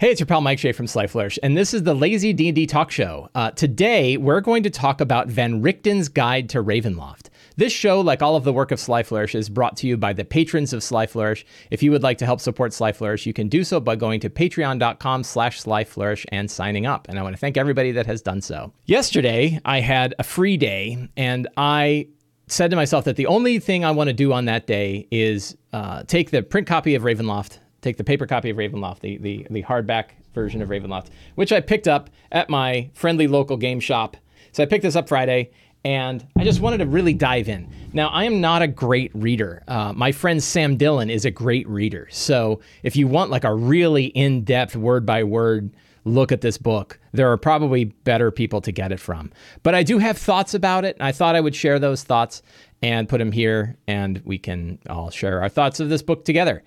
Hey, it's your pal Mike Shea from Sly Flourish, and this is the Lazy D&D Talk Show. Uh, today, we're going to talk about Van Richten's Guide to Ravenloft. This show, like all of the work of Sly Flourish, is brought to you by the patrons of Sly Flourish. If you would like to help support Sly Flourish, you can do so by going to patreon.com slash Sly Flourish and signing up. And I want to thank everybody that has done so. Yesterday, I had a free day, and I said to myself that the only thing I want to do on that day is uh, take the print copy of Ravenloft take the paper copy of Ravenloft, the, the, the hardback version of Ravenloft, which I picked up at my friendly local game shop. So I picked this up Friday and I just wanted to really dive in. Now, I am not a great reader. Uh, my friend Sam Dillon is a great reader. So if you want like a really in depth, word by word look at this book, there are probably better people to get it from. But I do have thoughts about it. And I thought I would share those thoughts and put them here, and we can all share our thoughts of this book together.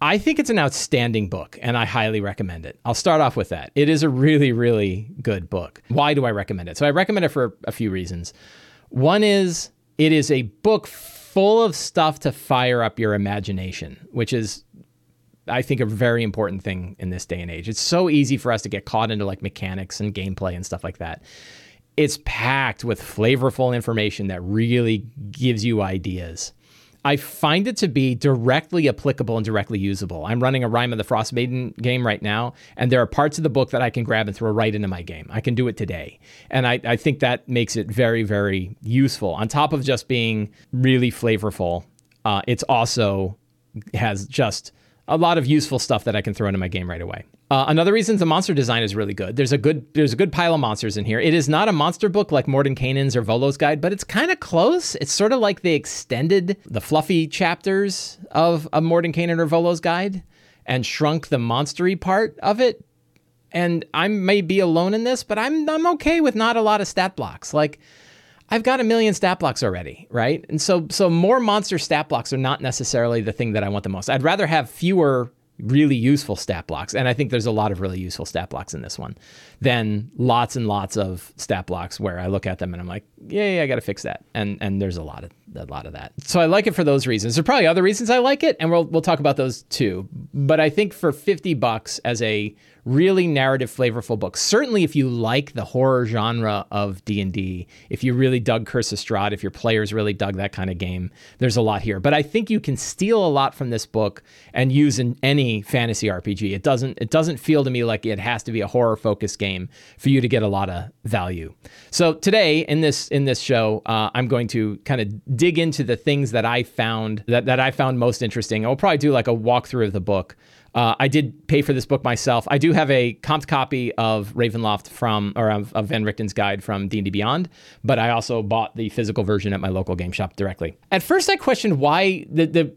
I think it's an outstanding book and I highly recommend it. I'll start off with that. It is a really, really good book. Why do I recommend it? So I recommend it for a few reasons. One is it is a book full of stuff to fire up your imagination, which is I think a very important thing in this day and age. It's so easy for us to get caught into like mechanics and gameplay and stuff like that. It's packed with flavorful information that really gives you ideas. I find it to be directly applicable and directly usable. I'm running a Rime of the Frost Maiden game right now, and there are parts of the book that I can grab and throw right into my game. I can do it today. And I, I think that makes it very, very useful. On top of just being really flavorful, uh, it's also has just a lot of useful stuff that I can throw into my game right away. Uh, another reason the monster design is really good. There's a good there's a good pile of monsters in here. It is not a monster book like Mordenkainen's or Volo's Guide, but it's kind of close. It's sort of like they extended the fluffy chapters of a Mordenkainen or Volo's Guide and shrunk the monstery part of it. And I may be alone in this, but I'm I'm okay with not a lot of stat blocks. Like I've got a million stat blocks already, right? And so so more monster stat blocks are not necessarily the thing that I want the most. I'd rather have fewer really useful stat blocks. And I think there's a lot of really useful stat blocks in this one than lots and lots of stat blocks where I look at them and I'm like, yeah, yeah I got to fix that. And and there's a lot of a lot of that. So I like it for those reasons. There's probably other reasons I like it and we'll we'll talk about those too. But I think for 50 bucks as a really narrative flavorful book. Certainly if you like the horror genre of D&D, if you really dug Curse of Strahd, if your players really dug that kind of game, there's a lot here. But I think you can steal a lot from this book and use in any fantasy RPG. It doesn't it doesn't feel to me like it has to be a horror focused game for you to get a lot of value. So today in this in this show, uh, I'm going to kind of dig into the things that I found that, that I found most interesting. I'll probably do like a walkthrough of the book. Uh, I did pay for this book myself. I do have a comped copy of Ravenloft from, or of, of Van Richten's guide from D&D Beyond, but I also bought the physical version at my local game shop directly. At first, I questioned why the, the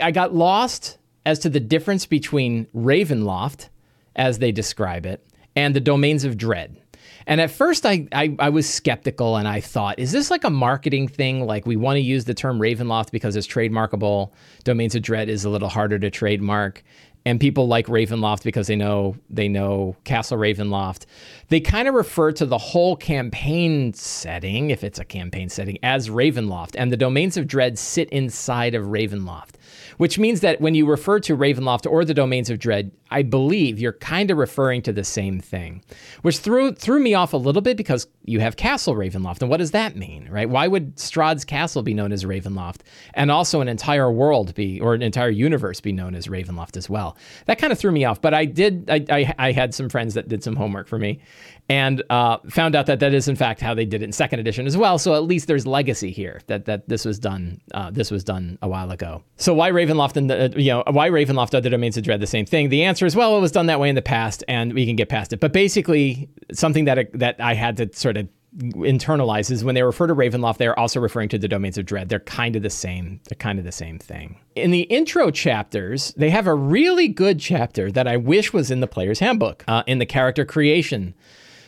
I got lost as to the difference between Ravenloft, as they describe it, and the Domains of Dread. And at first, I, I, I, was skeptical and I thought, is this like a marketing thing? Like, we want to use the term Ravenloft because it's trademarkable. Domains of Dread is a little harder to trademark and people like Ravenloft because they know they know Castle Ravenloft. They kind of refer to the whole campaign setting, if it's a campaign setting, as Ravenloft, and the domains of dread sit inside of Ravenloft which means that when you refer to Ravenloft or the Domains of Dread, I believe you're kind of referring to the same thing, which threw threw me off a little bit because you have Castle Ravenloft, and what does that mean, right? Why would Strahd's Castle be known as Ravenloft, and also an entire world be or an entire universe be known as Ravenloft as well? That kind of threw me off, but I did. I, I, I had some friends that did some homework for me, and uh, found out that that is in fact how they did it in second edition as well. So at least there's legacy here that that this was done. Uh, this was done a while ago. So why Ravenloft and the, uh, you know why Ravenloft other domains of dread the same thing? The answer is well, it was done that way in the past, and we can get past it. But basically, something that that I had to sort of internalize is when they refer to Ravenloft, they are also referring to the domains of dread. They're kind of the same. They're kind of the same thing. In the intro chapters, they have a really good chapter that I wish was in the player's handbook uh, in the character creation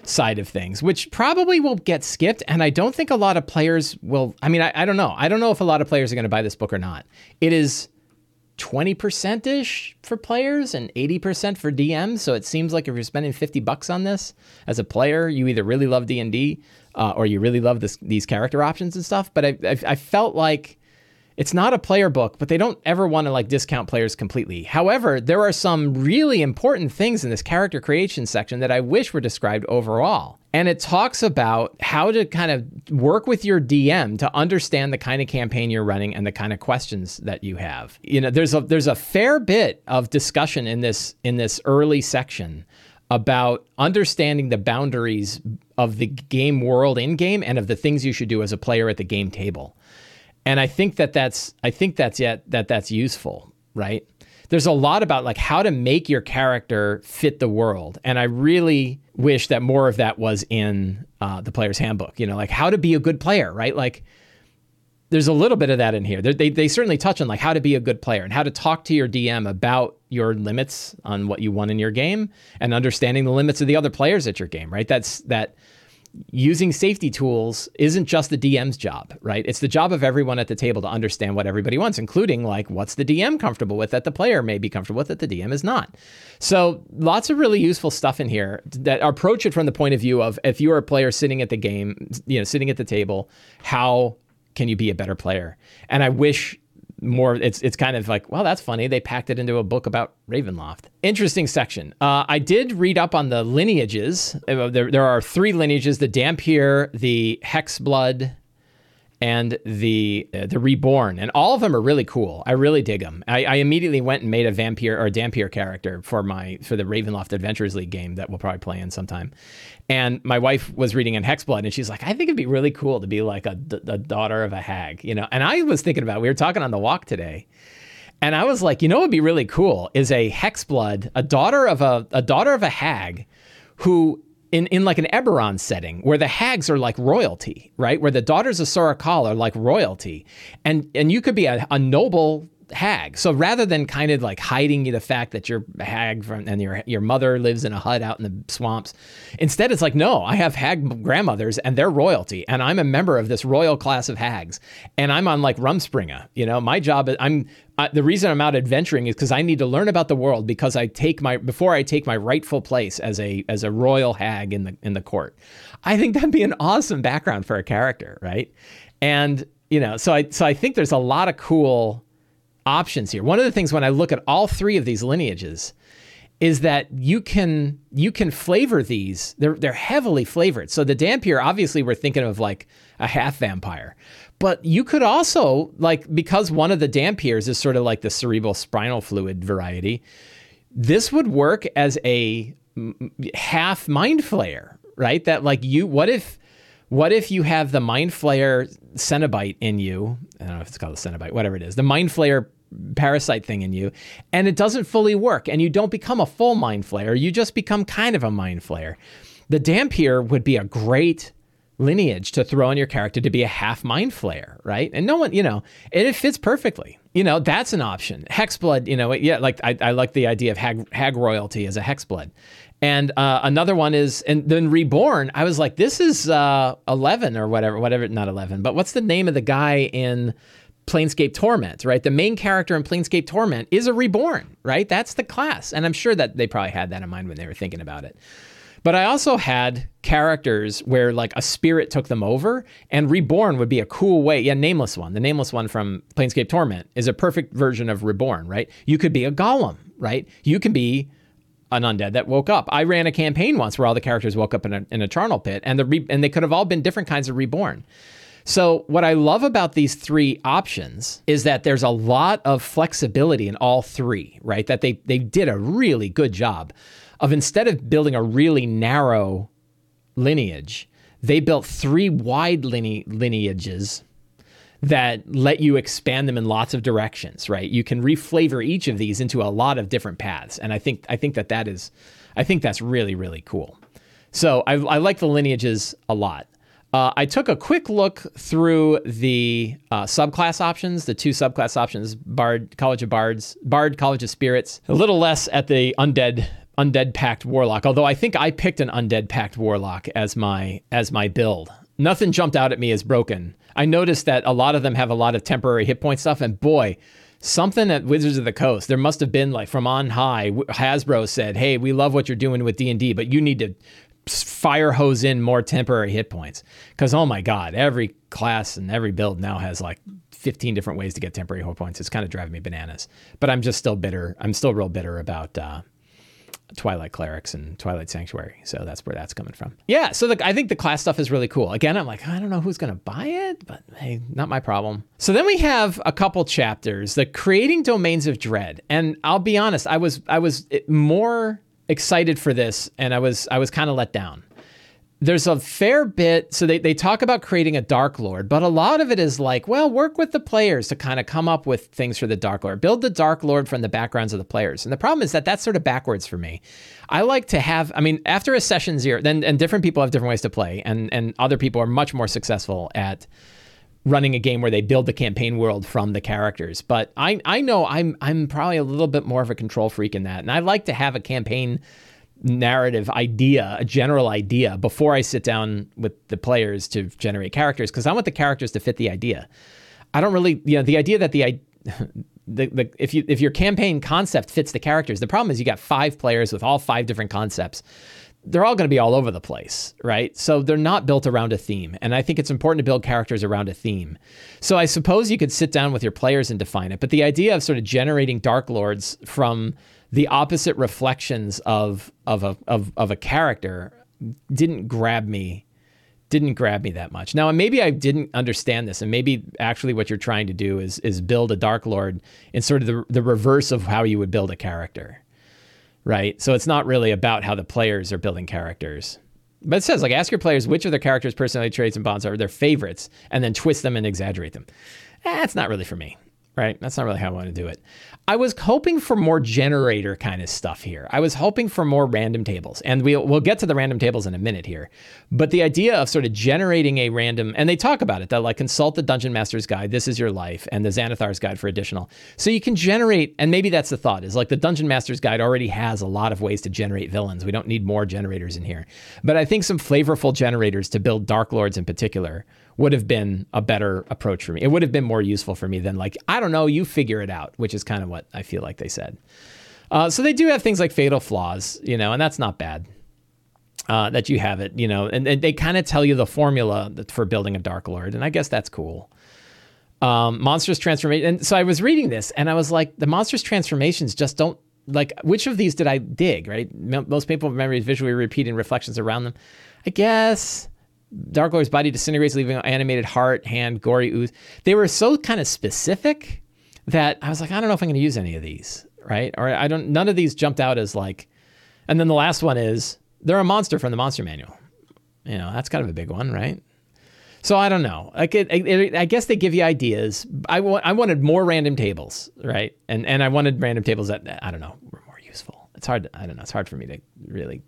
side of things, which probably will get skipped. And I don't think a lot of players will. I mean, I, I don't know. I don't know if a lot of players are going to buy this book or not. It is 20% ish for players and 80% for DMs. So it seems like if you're spending 50 bucks on this as a player, you either really love D&D uh, or you really love this, these character options and stuff. But I, I, I felt like it's not a player book, but they don't ever want to like discount players completely. However, there are some really important things in this character creation section that I wish were described overall. And it talks about how to kind of work with your DM to understand the kind of campaign you're running and the kind of questions that you have. You know, there's a there's a fair bit of discussion in this in this early section about understanding the boundaries of the game world in game and of the things you should do as a player at the game table and I think that that's I think that's yet that that's useful, right? There's a lot about like how to make your character fit the world, and I really wish that more of that was in uh, the player's handbook. You know, like how to be a good player, right? Like there's a little bit of that in here. They, they certainly touch on like how to be a good player and how to talk to your DM about your limits on what you want in your game and understanding the limits of the other players at your game, right? That's that using safety tools isn't just the DM's job, right? It's the job of everyone at the table to understand what everybody wants, including like what's the DM comfortable with that the player may be comfortable with that the DM is not. So lots of really useful stuff in here that approach it from the point of view of if you are a player sitting at the game, you know, sitting at the table, how can you be a better player? And I wish more it's it's kind of like well that's funny. They packed it into a book about ravenloft. Interesting section. Uh, i did read up on the lineages. Uh, there, there are three lineages the Dhampir the hexblood and the uh, the reborn and all of them are really cool. I really dig them I, I, immediately went and made a vampire or a Dhampir character for my for the ravenloft adventures league game that we'll probably play in sometime and my wife was reading in hexblood and she's like i think it'd be really cool to be like a, a daughter of a hag you know? And i was thinking about we were talking on the walk today and i was like you know what would be really cool is a hexblood a daughter of a, a daughter of a hag who in, in like an Eberron setting where the hags are like royalty, right? Where the daughters of Sora Kell are like royalty. And and you could be a, a noble hag. So rather than kind of like hiding the fact that you're a hag from, and your your mother lives in a hut out in the swamps, instead it's like, no, I have hag grandmothers and they're royalty, and I'm a member of this royal class of hags, and I'm on like Rumspringa. You know, my job is I'm uh, the reason I'm out adventuring is because I need to learn about the world because I take my before I take my rightful place as a as a royal hag in the in the court. I think that'd be an awesome background for a character, right? And you know, so I so I think there's a lot of cool options here. One of the things when I look at all three of these lineages is that you can you can flavor these. They're they're heavily flavored. So the Dhampir, obviously, we're thinking of like a half vampire, but you could also like because one of the Dhampirs is sort of like the cerebral spinal fluid variety. This would work as a half mind flayer, right? That like you, what if what if you have the Mind Flayer Cenobite in you? I don't know if it's called a Cenobite, whatever it is, the Mind Flayer parasite thing in you, and it doesn't fully work, and you don't become a full Mind Flayer, you just become kind of a Mind Flayer. The Dhampir would be a great lineage to throw in your character to be a half mind flayer, right? And no one, you know, and it fits perfectly. You know, that's an option. Hexblood, you know, yeah, like I, I like the idea of hag, hag royalty as a hexblood. And uh, another one is, and then Reborn. I was like, this is uh, eleven or whatever, whatever, not eleven, but what's the name of the guy in Planescape Torment? Right, the main character in Planescape Torment is a Reborn. Right, that's the class, and I'm sure that they probably had that in mind when they were thinking about it. But I also had characters where like a spirit took them over, and Reborn would be a cool way. Yeah, Nameless One, the Nameless One from Planescape Torment, is a perfect version of Reborn. Right, you could be a Golem. Right, you can be an undead that woke up. I ran a campaign once where all the characters woke up in a, in a charnel pit, and the re- and they could have all been different kinds of reborn. So what I love about these three options is that there's a lot of flexibility in all three, right? That they they did a really good job of instead of building a really narrow lineage, they built three wide line- lineages that let you expand them in lots of directions, right? You can reflavor each of these into a lot of different paths, and I think I think that that is, I think that's really really cool. So I, I like the lineages a lot. Uh, I took a quick look through the uh, subclass options, the two subclass options: Bard, College of Bards, Bard, College of Spirits. A little less at the Undead Undead Pact Warlock, although I think I picked an Undead Pact Warlock as my as my build. Nothing jumped out at me as broken. I noticed that a lot of them have a lot of temporary hit point stuff, and boy, something at Wizards of the Coast, there must have been like from on high. Hasbro said, "Hey, we love what you're doing with D and D, but you need to fire hose in more temporary hit points." Because oh my god, every class and every build now has like 15 different ways to get temporary hit points. It's kind of driving me bananas. But I'm just still bitter. I'm still real bitter about uh, Twilight Clerics and Twilight Sanctuary. So that's where that's coming from. Yeah, so the, I think the class stuff is really cool. Again, I'm like, I don't know who's going to buy it, but hey, not my problem. So then we have a couple chapters, the creating domains of dread. And I'll be honest, I was I was more excited for this and I was I was kind of let down. There's a fair bit so they, they talk about creating a dark lord but a lot of it is like well work with the players to kind of come up with things for the dark lord. Build the dark lord from the backgrounds of the players and the problem is that that's sort of backwards for me. I like to have i mean after a session zero then and different people have different ways to play and and other people are much more successful at running a game where they build the campaign world from the characters but i i know i'm i'm probably a little bit more of a control freak in that and i like to have a campaign narrative idea, a general idea, before I sit down with the players to generate characters, because I want the characters to fit the idea. I don't really, you know, the idea that the the, the if you if your campaign concept fits the characters, the problem is you got five players with all five different concepts. They're all going to be all over the place, right? So they're not built around a theme. And I think it's important to build characters around a theme. So I suppose you could sit down with your players and define it. But the idea of sort of generating Dark Lords from the opposite reflections of of a of, of a character didn't grab me didn't grab me that much. Now maybe I didn't understand this, and maybe actually what you're trying to do is is build a Dark Lord in sort of the the reverse of how you would build a character, right? So it's not really about how the players are building characters. But it says like ask your players which of their characters' personality traits and bonds are their favorites, and then twist them and exaggerate them. Eh, that's not really for me right? That's not really how I want to do it. I was hoping for more generator kind of stuff here. I was hoping for more random tables, and we'll we'll get to the random tables in a minute here. But the idea of sort of generating a random, and they talk about it, that like consult the Dungeon Master's Guide, this is your life, and the Xanathar's Guide for additional. So you can generate, and maybe that's the thought is like the Dungeon Master's Guide already has a lot of ways to generate villains. We don't need more generators in here. But I think some flavorful generators to build Dark Lords in particular would have been a better approach for me. It would have been more useful for me than like, I don't know, you figure it out, which is kind of what I feel like they said. Uh, so they do have things like fatal flaws, you know, and that's not bad. Uh, that you have it, you know, and, and they kind of tell you the formula for building a Dark Lord, and I guess that's cool. Um, monstrous transformation, and so I was reading this, and I was like, the monstrous transformations just don't like. Which of these did I dig? Right, most people remember visually repeating reflections around them. I guess Dark Lord's body disintegrates, leaving an animated heart, hand, gory ooze. They were so kind of specific that I was like, I don't know if I'm going to use any of these, right? Or I don't. None of these jumped out as like. And then the last one is they're a monster from the Monster Manual. You know, that's kind of a big one, right? So I don't know. It, it, I guess they give you ideas. I, I wanted more random tables, right? And and I wanted random tables that I don't know were more useful. It's hard. I don't know. It's hard for me to really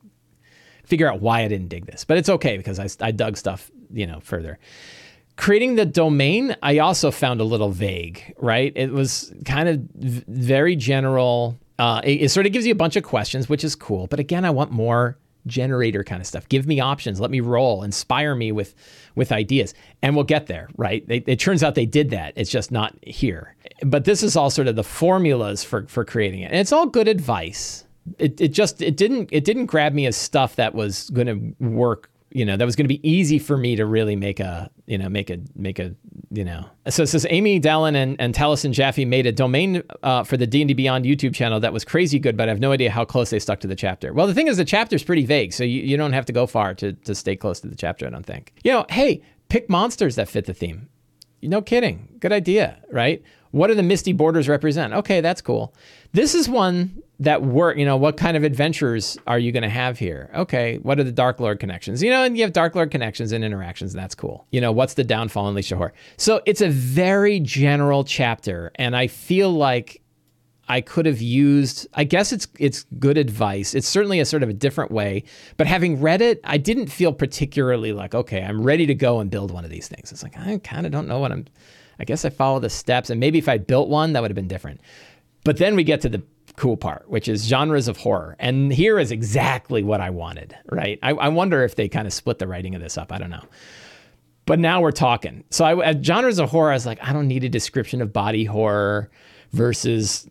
figure out why I didn't dig this, but it's okay because I, I dug stuff, you know, further. Creating the domain, I also found a little vague, right? It was kind of v- very general. Uh, it, it sort of gives you a bunch of questions, which is cool. But again, I want more generator kind of stuff. Give me options. Let me roll. Inspire me with with ideas, and we'll get there. Right? They, it turns out they did that. It's just not here. But this is all sort of the formulas for for creating it, and it's all good advice it, it just it didn't it didn't grab me as stuff that was going to work you know that was going to be easy for me to really make a you know make a make a you know. So it says Amy Dallen and, and taliesin jaffe made a domain uh, for the d&d beyond youtube channel that was crazy good but i have no idea how close they stuck to the chapter. Well the thing is the chapter is pretty vague so you, you don't have to go far to, to stay close to the chapter i don't think. You know hey pick monsters that fit the theme. No kidding. Good idea right? What do the misty borders represent? Okay that's cool. This is one that work, you know, what kind of adventures are you going to have here? Okay, what are the Dark Lord connections? You know, and you have Dark Lord connections and interactions, and that's cool. You know, what's the downfall in Unleash Horror? So it's a very general chapter, and I feel like I could have used. I guess it's it's good advice. It's certainly a sort of a different way, but having read it, I didn't feel particularly like, okay, I'm ready to go and build one of these things. It's like I kind of don't know what I'm. I guess I follow the steps, and maybe if I built one, that would have been different. But then we get to the cool part, which is genres of horror. And here is exactly what I wanted, right? I, I wonder if they kind of split the writing of this up. I don't know. But now we're talking. So I, at genres of horror, I was like, I don't need a description of body horror versus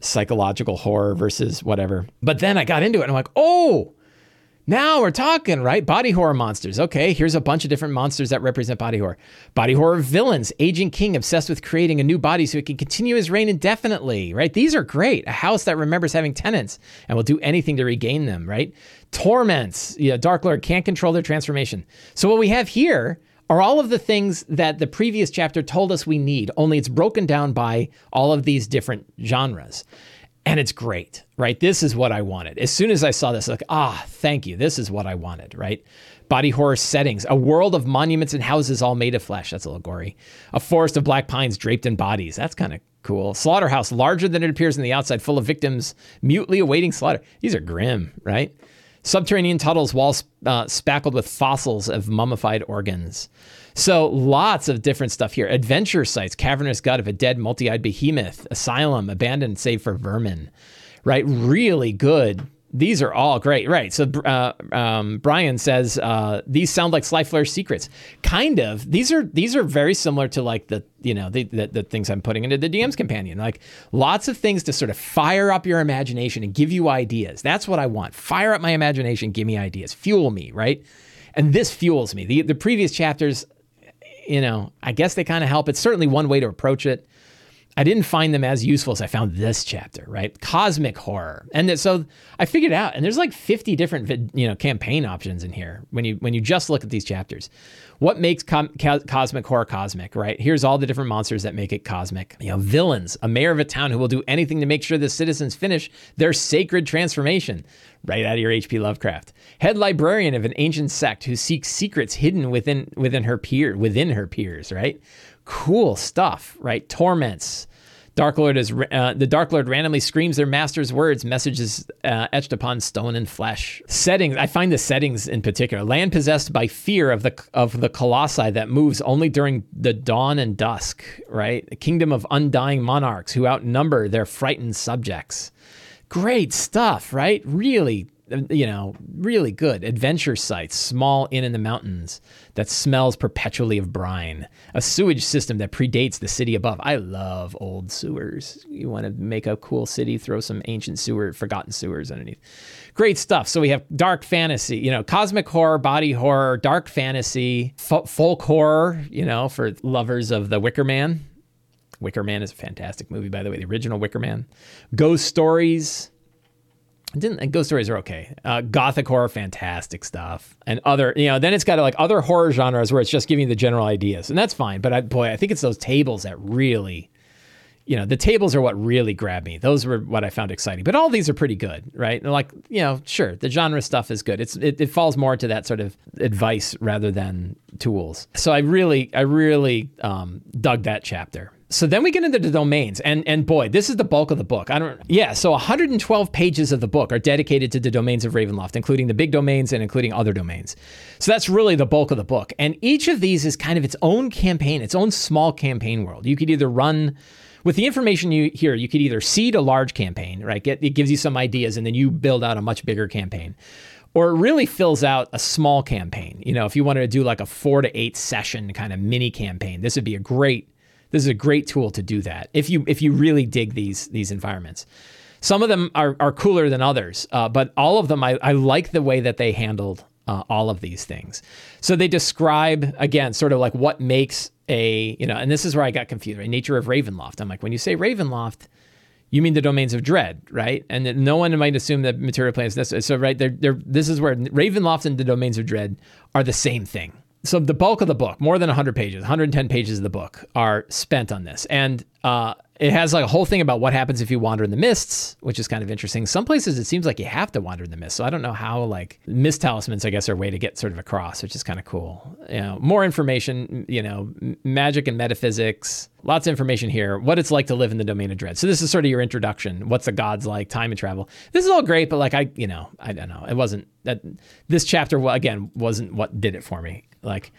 psychological horror versus whatever. But then I got into it and I'm like, oh, Now we're talking, right? Body horror monsters. Okay, here's a bunch of different monsters that represent body horror. Body horror villains, aging king obsessed with creating a new body so he can continue his reign indefinitely, right? These are great. A house that remembers having tenants and will do anything to regain them, right? Torments, yeah, Dark Lord can't control their transformation. So what we have here are all of the things that the previous chapter told us we need, only it's broken down by all of these different genres and it's great, right? This is what I wanted. As soon as I saw this, like, ah, thank you. This is what I wanted, right? Body horror settings, a world of monuments and houses all made of flesh. That's a little gory. A forest of black pines draped in bodies. That's kind of cool. Slaughterhouse, larger than it appears on the outside, full of victims mutely awaiting slaughter. These are grim, right? Subterranean tunnels, walls uh, spackled with fossils of mummified organs. So lots of different stuff here. Adventure sites, cavernous gut of a dead multi-eyed behemoth, asylum, abandoned save for vermin. Right? Really good. These are all great, right? So uh, um, Brian says uh, these sound like Sly Flourish secrets. Kind of. These are these are very similar to like the you know the, the, the things I'm putting into the DM's companion. Like lots of things to sort of fire up your imagination and give you ideas. That's what I want. Fire up my imagination, give me ideas, fuel me, right? And this fuels me. The the previous chapters you know, I guess they kind of help. It's certainly one way to approach it. I didn't find them as useful as I found this chapter, right? Cosmic horror. And so I figured out, and there's like 50 different, you know, campaign options in here when you when you just look at these chapters. What makes com- co- cosmic horror cosmic, right? Here's all the different monsters that make it cosmic. You know, villains, a mayor of a town who will do anything to make sure the citizens finish their sacred transformation, right out of your H.P. Lovecraft. Head librarian of an ancient sect who seeks secrets hidden within within her peer within her peers, right? Cool stuff, right? Torments. Dark Lord is uh, the Dark Lord randomly screams their master's words, messages uh, etched upon stone and flesh. Settings. I find the settings in particular. Land possessed by fear of the of the colossi that moves only during the dawn and dusk. Right. A kingdom of undying monarchs who outnumber their frightened subjects. Great stuff, right? Really you know, really good adventure sites, small inn in the mountains that smells perpetually of brine, a sewage system that predates the city above. I love old sewers. You want to make a cool city, throw some ancient sewer, forgotten sewers underneath. Great stuff. So we have dark fantasy, you know, cosmic horror, body horror, dark fantasy, f- folk horror, you know, for lovers of the Wicker Man. Wicker Man is a fantastic movie, by the way, the original Wicker Man. Ghost stories, didn't ghost stories are okay. Uh, gothic horror, fantastic stuff, and other you know. Then it's got like other horror genres where it's just giving you the general ideas, and that's fine. But I, boy, I think it's those tables that really, you know, the tables are what really grabbed me. Those were what I found exciting. But all these are pretty good, right? And like you know, sure, the genre stuff is good. It's it, it falls more to that sort of advice rather than tools. So I really, I really um, dug that chapter so then we get into the domains and and boy this is the bulk of the book. I don't yeah so 112 pages of the book are dedicated to the domains of ravenloft including the big domains and including other domains. So that's really the bulk of the book. And each of these is kind of its own campaign its own small campaign world. You could either run with the information you hear you could either seed a large campaign right? Get, it gives you some ideas and then you build out a much bigger campaign. Or it really fills out a small campaign. You know if you wanted to do like a four to eight session kind of mini campaign this would be a great this is a great tool to do that if you if you really dig these these environments. Some of them are, are cooler than others, uh, but all of them I, I like the way that they handled uh, all of these things. So they describe again, sort of like what makes a you know, and this is where I got confused. Right, nature of Ravenloft. I'm like, when you say Ravenloft, you mean the domains of dread, right? And no one might assume that material planes. This so right. They're, they're, this is where Ravenloft and the domains of dread are the same thing so the bulk of the book, more than 100 pages, 110 pages of the book are spent on this. And uh, it has like a whole thing about what happens if you wander in the mists, which is kind of interesting. Some places it seems like you have to wander in the mists. So I don't know how like mist talismans, I guess, are a way to get sort of across, which is kind of cool. You know, more information, you know, magic and metaphysics, lots of information here. What it's like to live in the domain of dread. So this is sort of your introduction. What's the gods like? Time and travel. This is all great, but like I, you know, I don't know. It wasn't that this chapter again wasn't what did it for me. Like,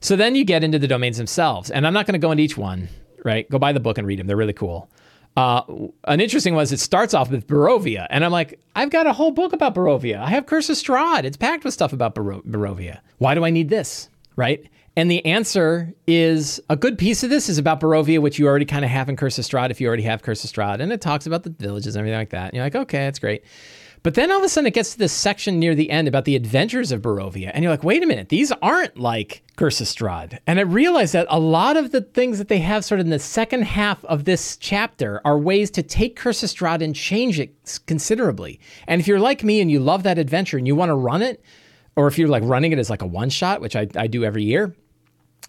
so then you get into the domains themselves, and I'm not going to go into each one. Right? Go buy the book and read them. They're really cool. Uh, an interesting one is it starts off with Barovia, and I'm like, I've got a whole book about Barovia. I have Curse of Strahd. It's packed with stuff about Bar- Barovia. Why do I need this? Right? And the answer is a good piece of this is about Barovia, which you already kind of have in Curse of Strahd if you already have Curse of Strahd. And it talks about the villages and everything like that. And you're like, okay, that's great. But then all of a sudden it gets to this section near the end about the adventures of Barovia. And you're like, wait a minute, these aren't like Strahd. And I realized that a lot of the things that they have sort of in the second half of this chapter are ways to take Strahd and change it considerably. And if you're like me and you love that adventure and you want to run it, or if you're like running it as like a one shot, which I, I do every year,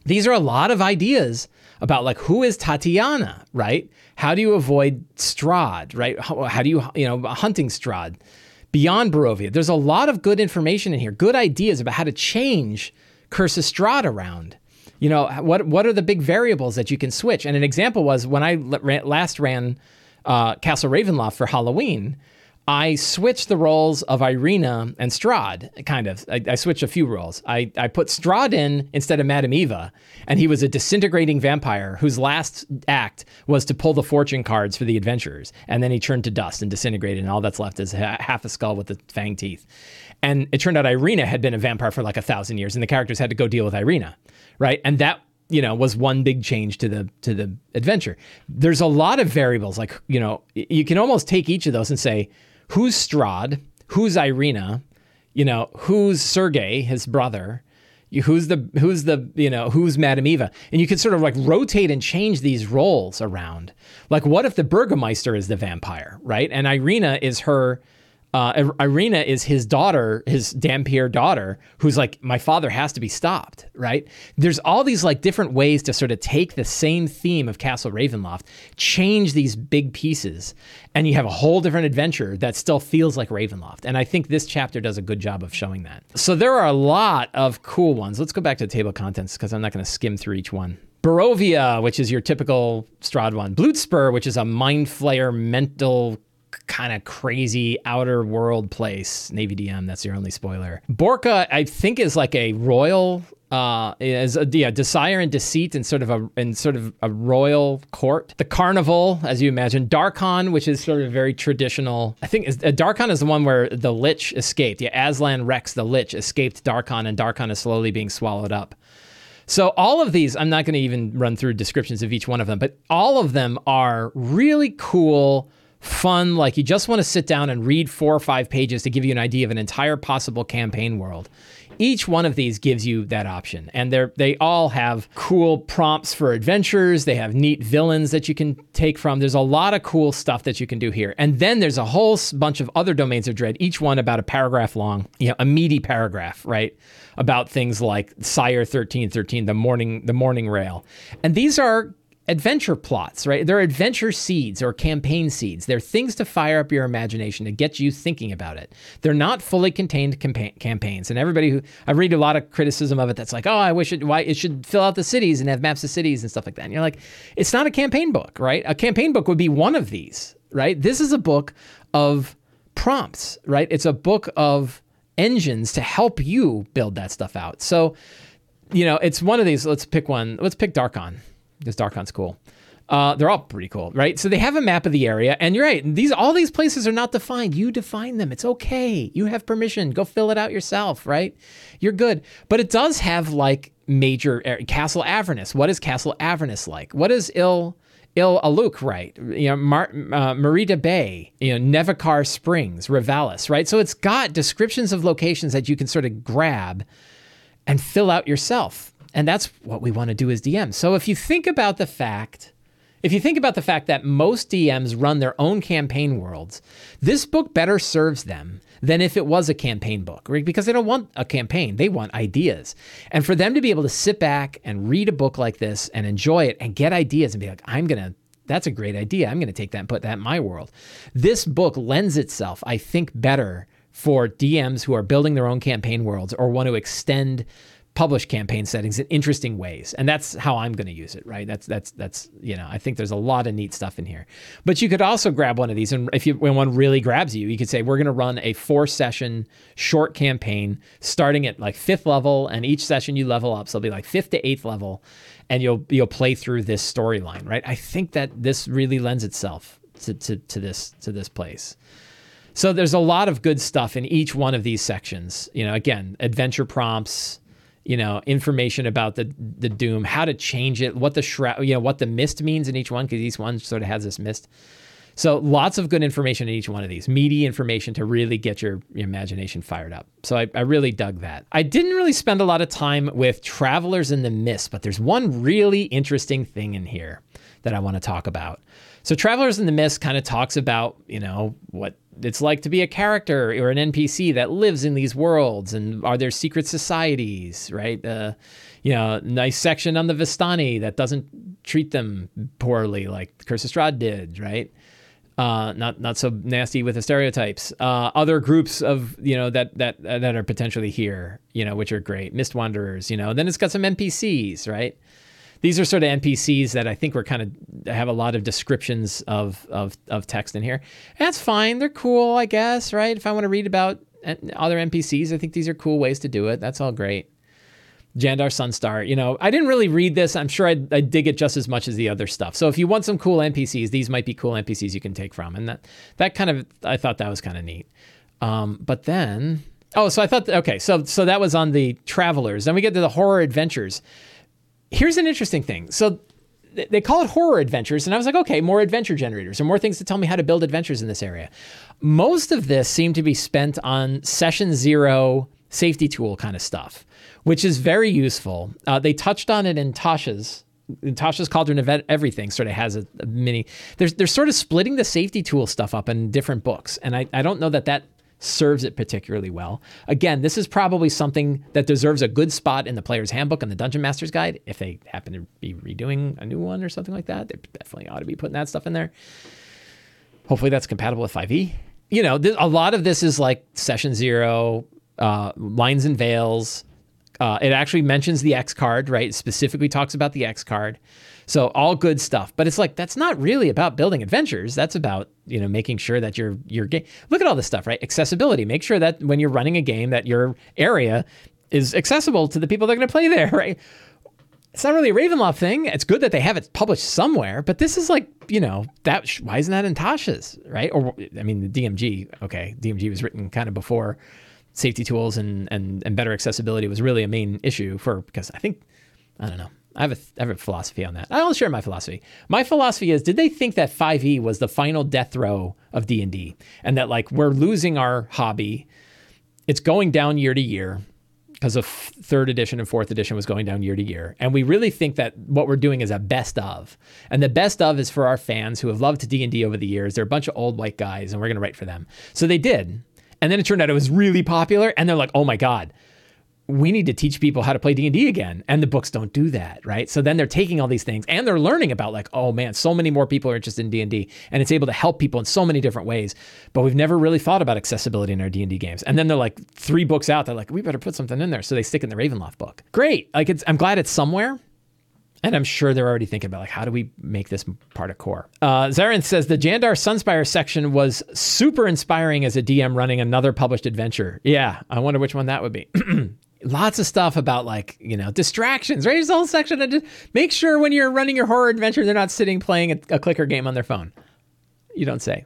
these are a lot of ideas about like who is Tatiana, right? How do you avoid Strahd, right? How, how do you, you know, hunting Strahd? beyond Barovia. There's a lot of good information in here, good ideas about how to change Curse of Strahd around. You know, what what are the big variables that you can switch? And an example was when I last ran uh, Castle Ravenloft for Halloween. I switched the roles of Ireena and Strahd, kind of. I, I, switched a few roles. I, I put Strahd in instead of Madame Eva, and he was a disintegrating vampire whose last act was to pull the fortune cards for the adventurers. And then he turned to dust and disintegrated, and all that's left is half a skull with the fang teeth. And it turned out Ireena had been a vampire for like a thousand years, and the characters had to go deal with Ireena, right? And that you know was one big change to the to the adventure. There's a lot of variables, like you know, you can almost take each of those and say who's Strahd, who's Ireena, you know, who's Sergei, his brother, who's the who's the you know who's Madame Eva, and you can sort of like rotate and change these roles around. Like, what if the Burgomeister is the vampire, right? And Ireena is her uh, Ireena is his daughter, his Dhampir daughter, who's like, my father has to be stopped, right? There's all these like different ways to sort of take the same theme of Castle Ravenloft, change these big pieces, and you have a whole different adventure that still feels like Ravenloft. And I think this chapter does a good job of showing that. So there are a lot of cool ones. Let's go back to the table of contents because I'm not going to skim through each one. Barovia, which is your typical Strahd one. Bluespur, which is a mind flayer mental kind of crazy outer world place. Navy DM, that's your only spoiler. Borca, I think, is like a royal uh, is a, yeah, desire and deceit and sort of a and sort of a royal court. The carnival, as you imagine, Darkon, which is sort of very traditional. I think is, uh, Darkon is the one where the Lich escaped. Yeah, Azalin Rex, the Lich, escaped Darkon, and Darkon is slowly being swallowed up. So all of these, I'm not going to even run through descriptions of each one of them, but all of them are really cool fun, like you just want to sit down and read four or five pages to give you an idea of an entire possible campaign world. Each one of these gives you that option, and they they all have cool prompts for adventures. They have neat villains that you can take from. There's a lot of cool stuff that you can do here, and then there's a whole bunch of other domains of dread. Each one about a paragraph long, you know, a meaty paragraph, right? About things like Cyre 1313, the Mourning the Mourning rail, and these are adventure plots, right? They're adventure seeds or campaign seeds. They're things to fire up your imagination to get you thinking about it. They're not fully contained campa- campaigns. And everybody who I read a lot of criticism of it that's like, oh, I wish it why it should fill out the cities and have maps of cities and stuff like that. And you're like, it's not a campaign book, right? A campaign book would be one of these, right? This is a book of prompts, right? It's a book of engines to help you build that stuff out. So, you know, it's one of these. Let's pick one. Let's pick Darkon because Darkon's cool. Uh, they're all pretty cool, right? So they have a map of the area, and you're right. These all these places are not defined. You define them. It's okay. You have permission. Go fill it out yourself, right? You're good. But it does have like major area. Castle Avernus. What is Castle Avernus like? What is Il Il Aluk, right? You know, Mar- uh, Bay, you know, Nevuchar Springs, Rivalis, right? So it's got descriptions of locations that you can sort of grab and fill out yourself. And that's what we want to do as DMs. So if you think about the fact, if you think about the fact that most DMs run their own campaign worlds, this book better serves them than if it was a campaign book, right? Because they don't want a campaign, they want ideas. And for them to be able to sit back and read a book like this and enjoy it and get ideas and be like, I'm going to that's a great idea. I'm going to take that and put that in my world. This book lends itself, I think, better for DMs who are building their own campaign worlds or want to extend publish campaign settings in interesting ways. And that's how i'm going to use it right? That's that's that's you know i think there's a lot of neat stuff in here. But you could also grab one of these and if you when one really grabs you you could say we're going to run a four session short campaign starting at like fifth level and each session you level up so it'll be like fifth to eighth level and you'll you'll play through this storyline right? I think that this really lends itself to, to, to this to this place. So there's a lot of good stuff in each one of these sections. You know again adventure prompts you know, information about the the doom, how to change it, what the shroud, you know, what the mist means in each one, because each one sort of has this mist. So lots of good information in each one of these, meaty information to really get your, your imagination fired up. So I, I really dug that. I didn't really spend a lot of time with Travelers in the Mist, but there's one really interesting thing in here that I want to talk about. So Travelers in the Mist kind of talks about, you know, what it's like to be a character or an NPC that lives in these worlds and are there secret societies, right? Uh, you know, nice section on the Vistani that doesn't treat them poorly like Strahd did, right? uh, not not so nasty with the stereotypes. Uh, other groups of you know that that that are potentially here, you know, which are great. Mist Wanderers, you know. Then it's got some NPCs, right? These are sort of NPCs that I think we're kind of have a lot of descriptions of of of text in here. And that's fine. They're cool, I guess, right? If I want to read about other NPCs, I think these are cool ways to do it. That's all great. Jandar Sunstar. You know, I didn't really read this. I'm sure I'd, dig it just as much as the other stuff. So if you want some cool NPCs, these might be cool NPCs you can take from. And that that kind of I thought that was kind of neat. Um, but then oh, so I thought okay, so so that was on the travelers. Then we get to the horror adventures. Here's an interesting thing. So they call it horror adventures and i was like okay more adventure generators or more things to tell me how to build adventures in this area most of this seemed to be spent on session zero safety tool kind of stuff which is very useful. Uh, they touched on it in Tasha's. Tasha's Cauldron of Everything sort of has a, a mini. They're, they're sort of splitting the safety tool stuff up in different books. And I, I don't know that that serves it particularly well. Again, this is probably something that deserves a good spot in the player's handbook and the Dungeon Master's Guide. If they happen to be redoing a new one or something like that, they definitely ought to be putting that stuff in there. Hopefully, that's compatible with 5e. You know, th- a lot of this is like session zero, uh, lines and veils, uh, it actually mentions the X card, right? It specifically talks about the X card. So all good stuff. But it's like that's not really about building adventures. That's about you know making sure that your your game. Look at all this stuff, right? Accessibility. Make sure that when you're running a game, that your area is accessible to the people that are going to play there, right? It's not really a Ravenloft thing. It's good that they have it published somewhere, but this is like you know that. Why isn't that in Tasha's, right? Or I mean, the DMG. Okay, DMG was written kind of before safety tools and, and, and better accessibility was really a main issue for because I think I don't know. I have a I have a philosophy on that. I'll share my philosophy. My philosophy is: Did they think that 5e was the final death row of D and D, and that like we're losing our hobby? It's going down year to year because of third edition and fourth edition was going down year to year, and we really think that what we're doing is a best of, and the best of is for our fans who have loved D and D over the years. They're a bunch of old white guys, and we're going to write for them. So they did, and then it turned out it was really popular. And they're like, oh my God, we need to teach people how to play D&D again. And the books don't do that, right? So then they're taking all these things and they're learning about like, oh man, so many more people are interested in D&D and it's able to help people in so many different ways. But we've never really thought about accessibility in our D&D games. And then they're like three books out, they're like, we better put something in there. So they stick in the Ravenloft book. Great. Like it's, I'm glad it's somewhere. And I'm sure they're already thinking about like how do we make this part of core. Uh, Zarin says the Jandar Sunstar section was super inspiring as a DM running another published adventure. Yeah, I wonder which one that would be. Lots of stuff about like you know distractions. Right, there's a whole section that just make sure when you're running your horror adventure, they're not sitting playing a, a clicker game on their phone. You don't say.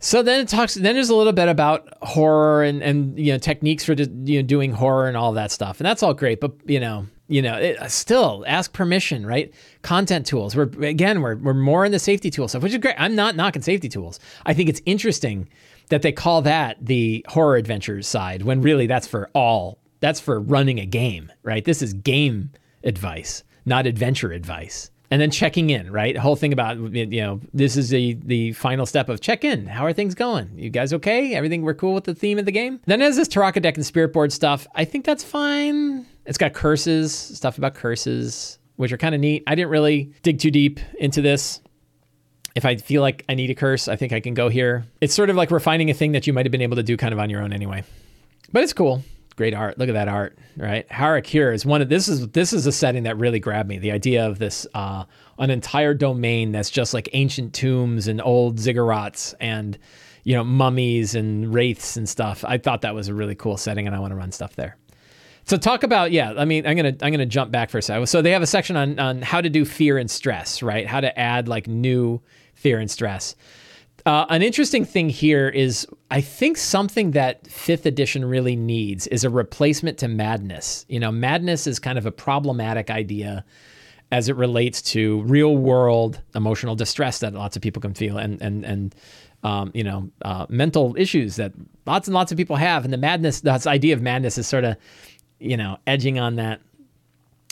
So then it talks. Then there's a little bit about horror and and you know techniques for you know doing horror and all that stuff, and that's all great. But you know you know, it, uh, still ask permission, right? Content tools. We're again, we're we're more in the safety tool stuff, which is great. I'm not knocking safety tools. I think it's interesting that they call that the horror adventures side when really that's for all. That's for running a game, right? This is game advice, not adventure advice. And then checking in, right? The whole thing about you know, this is the the final step of check in. How are things going? You guys okay? Everything we're cool with the theme of the game? Then as this Tarokka deck and spirit board stuff, I think that's fine it's got curses, stuff about curses, which are kind of neat. I didn't really dig too deep into this. If I feel like I need a curse, I think I can go here. It's sort of like refining a thing that you might have been able to do kind of on your own anyway. But it's cool. Great art. Look at that art, right? Har'Akir is one of this is this is a setting that really grabbed me. The idea of this uh, an entire domain that's just like ancient tombs and old ziggurats and you know mummies and wraiths and stuff. I thought that was a really cool setting, and I want to run stuff there. So talk about yeah. I mean, I'm gonna I'm gonna jump back for a second. So they have a section on on how to do fear and stress, right? How to add like new fear and stress. Uh, an interesting thing here is I think something that fifth edition really needs is a replacement to madness. You know, madness is kind of a problematic idea as it relates to real world emotional distress that lots of people can feel and and and um, you know uh, mental issues that lots and lots of people have and the madness this idea of madness is sort of you know edging on that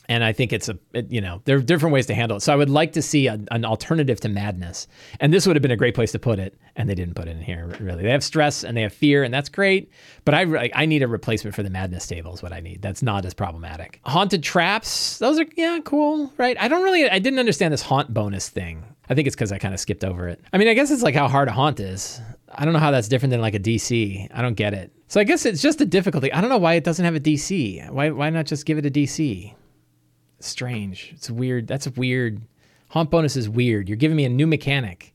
and I think it's a it, you know there are different ways to handle it. So I would like to see a, an alternative to madness, and this would have been a great place to put it, and they didn't put it in here. Really, they have stress and they have fear, and that's great. But I I need a replacement for the madness table is what I need. That's not as problematic. Haunted traps, those are yeah cool, right? I don't really I didn't understand this haunt bonus thing. I think it's because I kind of skipped over it. I mean, I guess it's like how hard a haunt is. I don't know how that's different than like a DC. I don't get it. So I guess it's just a difficulty. I don't know why it doesn't have a DC. Why why not just give it a DC? Strange. It's weird. That's weird. Haunt bonus is weird. You're giving me a new mechanic.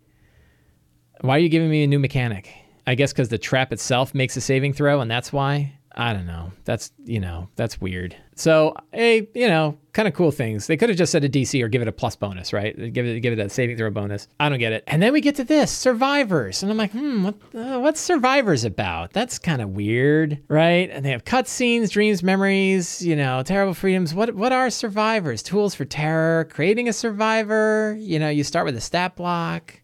Why are you giving me a new mechanic? I guess because the trap itself makes a saving throw, and that's why. I don't know. That's you know that's weird. So hey, you know, kind of cool things. They could have just said a DC or give it a plus bonus, right? Give it give it a saving throw bonus. I don't get it. And then we get to this survivors, and I'm like, hmm, what uh, what's survivors about? That's kind of weird, right? And they have cutscenes, dreams, memories, you know, terrible freedoms. What what are survivors? Tools for terror, creating a survivor. You know, you start with a stat block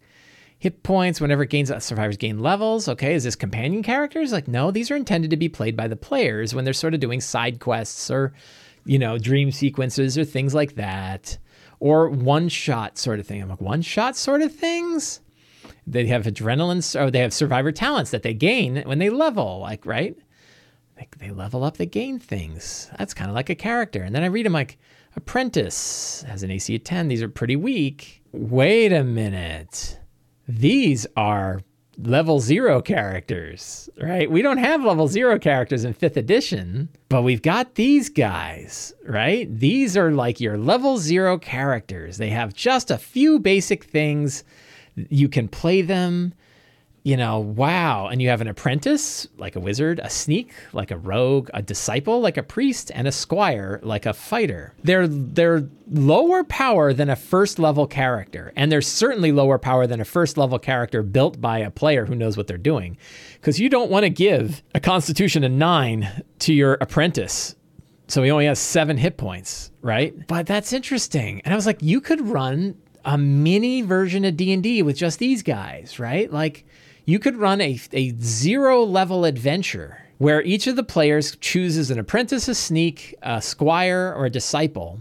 hit points whenever gains uh, survivors gain levels. Okay, is this companion characters? Like, no, these are intended to be played by the players when they're sort of doing side quests or, you know, dream sequences or things like that. Or one shot sort of thing. I'm like, one shot sort of things? They have adrenaline, or they have survivor talents that they gain when they level, like, right? Like they level up, they gain things. That's kind of like a character. And then I read them like, Apprentice has an AC of 10. These are pretty weak. Wait a minute these are level zero characters, right? We don't have level zero characters in fifth edition, but we've got these guys, right? These are like your level zero characters. They have just a few basic things. You can play them you know, wow. And you have an apprentice, like a wizard, a sneak, like a rogue, a disciple, like a priest, and a squire, like a fighter. They're they're lower power than a first level character, and they're certainly lower power than a first level character built by a player who knows what they're doing. Because you don't want to give a constitution of nine to your apprentice. So he only has seven hit points, right? But that's interesting. And I was like, you could run a mini version of D&D with just these guys, right? Like you could run a, a zero level adventure where each of the players chooses an apprentice, a sneak, a squire, or a disciple,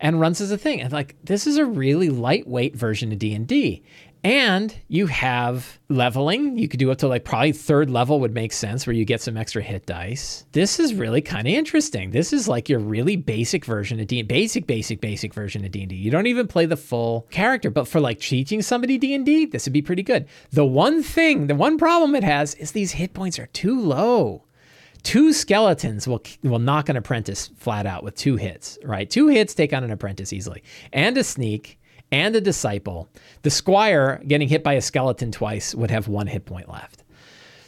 and runs as a thing. And like this is a really lightweight version of D and D. And you have leveling. You could do up to like probably third level would make sense where you get some extra hit dice. This is really kind of interesting. This is like your really basic version of D basic basic basic version of D&D. You don't even play the full character, but for like teaching somebody D&D, this would be pretty good. The one thing, the one problem it has is these hit points are too low two skeletons will will knock an apprentice flat out with two hits, right? Two hits take on an apprentice easily, and a sneak and a disciple, the squire getting hit by a skeleton twice would have one hit point left.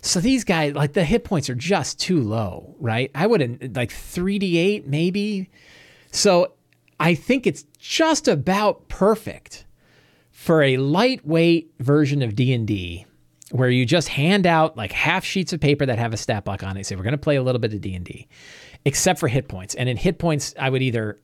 So these guys, like the hit points are just too low, right? I wouldn't like 3d8 maybe. So I think it's just about perfect for a lightweight version of D&D where you just hand out like half sheets of paper that have a stat block on it. Say we're going to play a little bit of D&D except for hit points. And in hit points I would either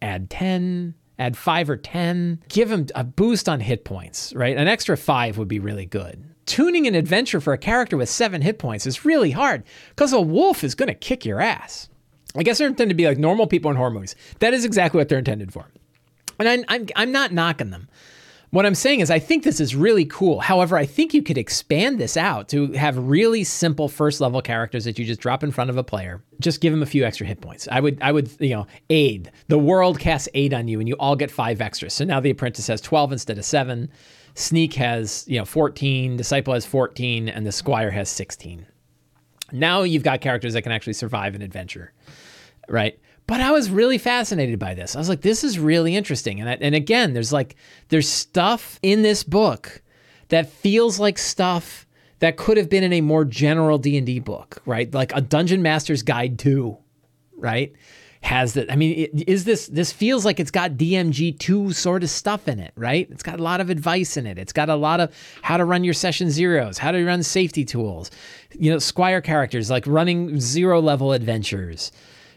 add 10, add five or 10, give him a boost on hit points, right? An extra five would be really good. Tuning an adventure for a character with seven hit points is really hard because a wolf is going to kick your ass. I guess they're intended to be like normal people in horror movies. That is exactly what they're intended for. And I'm, I'm, I'm not knocking them. What I'm saying is, I think this is really cool. However, I think you could expand this out to have really simple first level characters that you just drop in front of a player. Just give them a few extra hit points. I would, I would, you know, aid. The world casts aid on you, and you all get five extras. So now the apprentice has 12 instead of seven. Sneak has, you know, 14. Disciple has 14, and the squire has 16. Now you've got characters that can actually survive an adventure, right? But I was really fascinated by this. I was like, this is really interesting. And, I, and again, there's like, there's stuff in this book that feels like stuff that could have been in a more general D&D book, right? Like a Dungeon Master's Guide 2, right? Has that, I mean, is this, this feels like it's got DMG2 sort of stuff in it, right? It's got a lot of advice in it. It's got a lot of how to run your session zeros, how to run safety tools, you know, Squire characters, like running zero level adventures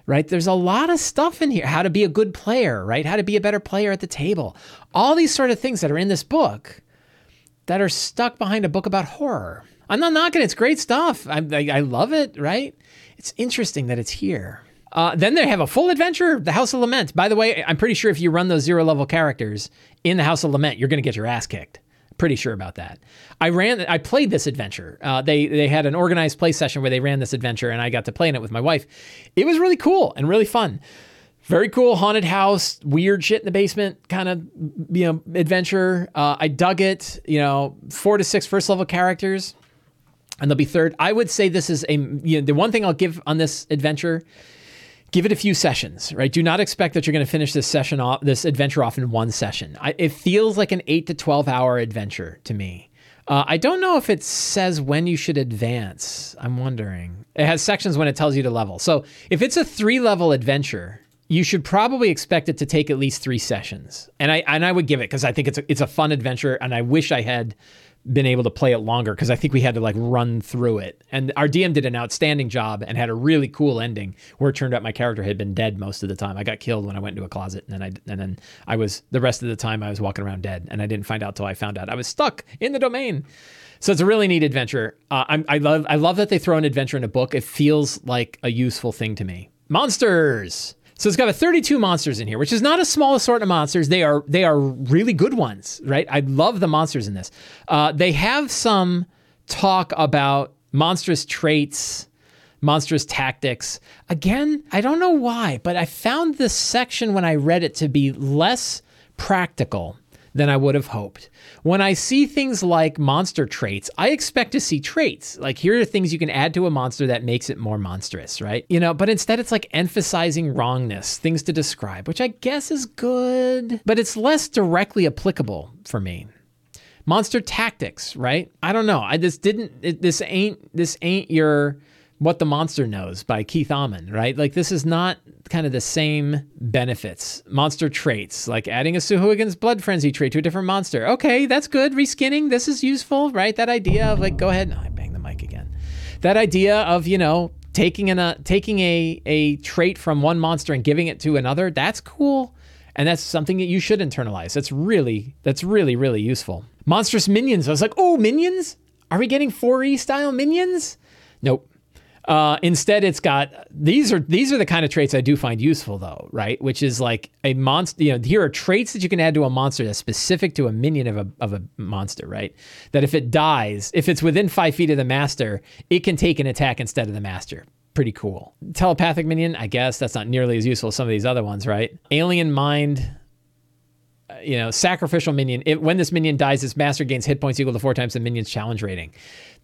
right? There's a lot of stuff in here. How to be a good player, right? How to be a better player at the table. All these sort of things that are in this book that are stuck behind a book about horror. I'm not knocking it. It's great stuff. I, I, I love it, right? It's interesting that it's here. Uh, then they have a full adventure, The House of Lament. By the way, I'm pretty sure if you run those zero level characters in The House of Lament, you're going to get your ass kicked. Pretty sure about that. I ran, I played this adventure. Uh, they they had an organized play session where they ran this adventure, and I got to play in it with my wife. It was really cool and really fun. Very cool haunted house, weird shit in the basement kind of you know adventure. Uh, I dug it. You know, four to six first level characters, and they'll be third. I would say this is a you know the one thing I'll give on this adventure give it a few sessions, right? Do not expect that you're going to finish this session off, this adventure off in one session. I, it feels like an eight to 12 hour adventure to me. Uh, I don't know if it says when you should advance. I'm wondering. It has sections when it tells you to level. So if it's a three level adventure, you should probably expect it to take at least three sessions. And I and I would give it because I think it's a, it's a fun adventure, and I wish I had been able to play it longer because I think we had to like run through it. And our DM did an outstanding job and had a really cool ending where it turned out my character had been dead most of the time. I got killed when I went into a closet and then I and then I was the rest of the time I was walking around dead and I didn't find out till I found out I was stuck in the domain. So it's a really neat adventure. Uh, i love I love that they throw an adventure in a book. It feels like a useful thing to me. Monsters. So it's got a 32 monsters in here, which is not a small assortment of monsters. They are they are really good ones, right? I love the monsters in this. Uh, they have some talk about monstrous traits, monstrous tactics. Again, I don't know why, but I found this section when I read it to be less practical than I would have hoped. When I see things like monster traits, I expect to see traits. Like here are things you can add to a monster that makes it more monstrous, right? You know, but instead it's like emphasizing wrongness, things to describe, which I guess is good, but it's less directly applicable for me. Monster tactics, right? I don't know. I just didn't it, this ain't this ain't your what the Monster Knows by Keith Ammann, right? Like this is not kind of the same benefits. Monster traits, like adding a Sahuagin's blood frenzy trait to a different monster. Okay, that's good. Reskinning, this is useful, right? That idea of like, go ahead. No, I bang the mic again. That idea of, you know, taking an, a taking a, a trait from one monster and giving it to another, that's cool. And that's something that you should internalize. That's really, that's really, really useful. Monstrous minions. I was like, oh, minions? Are we getting 4E style minions? Nope. Uh, instead, it's got these are these are the kind of traits I do find useful though, right? Which is like a monster. You know, here are traits that you can add to a monster that's specific to a minion of a of a monster, right? That if it dies, if it's within five feet of the master, it can take an attack instead of the master. Pretty cool. Telepathic minion, I guess that's not nearly as useful as some of these other ones, right? Alien mind. Uh, you know, sacrificial minion. It, when this minion dies, its master gains hit points equal to four times the minion's challenge rating